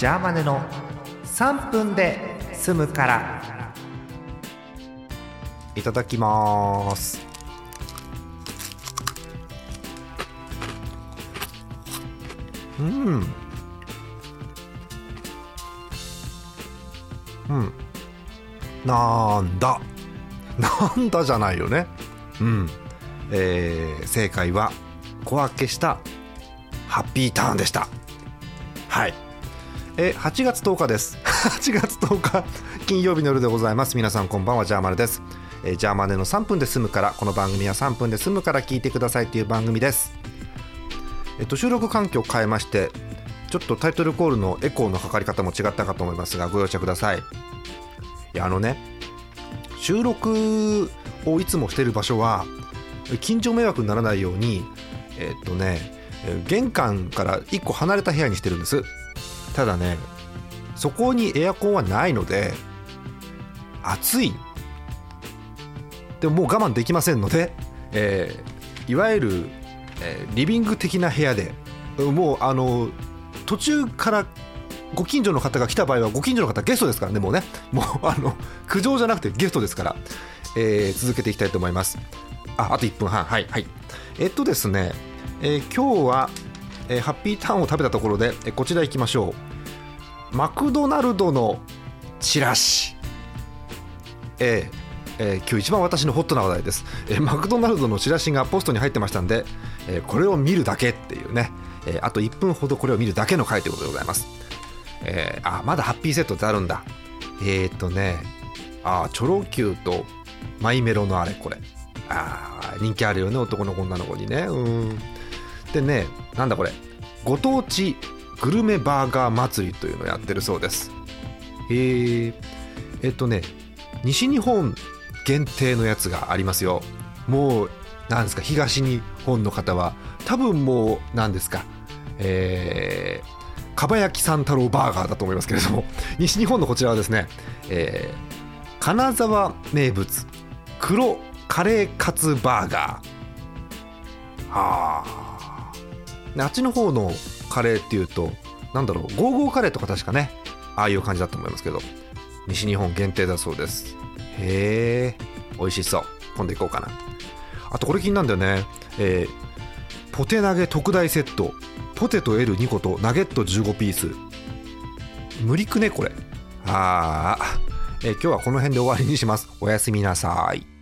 ジャーマネの3分で済むから。いただきます。うん。うん。なんだ。なんだじゃないよね。うん。えー、正解は小分けしたハッピーターンでした。はい。え8月10日です。8月10日金曜日の夜でございます。皆さんこんばんはジャーマネです。えー、ジャーマネの3分で済むからこの番組は3分で済むから聞いてくださいという番組です。えっと収録環境を変えましてちょっとタイトルコールのエコーのかかり方も違ったかと思いますがご容赦ください。いやあのね収録をいつもしてる場所は近所迷惑にならないようにえっとね玄関から1個離れた部屋にしてるんです。ただねそこにエアコンはないので暑い。でももう我慢できませんので、えー、いわゆる、えー、リビング的な部屋でもうあの途中からご近所の方が来た場合はご近所の方ゲストですからねもうね。もうあの苦情じゃなくてゲストですから、えー、続けていきたいと思います。ああと1分半。はいはい。えっとですね、えー、今日は、えー、ハッピーターンを食べたところで、えー、こちら行きましょう。マクドナルドのチラシ。えー、えー、今日一番私のホットな話題です、えー、マクドナルドのチラシがポストに入ってましたんで、えー、これを見るだけっていうね、えー、あと1分ほどこれを見るだけの回ということでございます、えー、あまだハッピーセットってあるんだ。えー、っとねあチョロ Q とマイメロのあれこれ。あ人気あるよね男の子女の子にね。うん。でねなんだこれ。ご当地グルメバーガー祭りというのをやってるそうです。へええっとね西日本限定のやつがありますよ。もうなんですか東日本の方は。多分もう何ですかえー、かば焼き三太郎バーガーだと思いますけれども。西日本のこちらはですね、えー、金沢名物黒カレーカツバーガー。はああっちの方のカレーっていうとなんだろうゴーゴーカレーとか確かねああいう感じだと思いますけど西日本限定だそうです。へえ美味しそう。今度行こうかな。あとこれ気になるんだよね。えー、ポテ投げ特大セット。ポテト L2 個とナゲット15ピース。無理くねこれ。ああ、えー、今日はこの辺で終わりにします。おやすみなさい。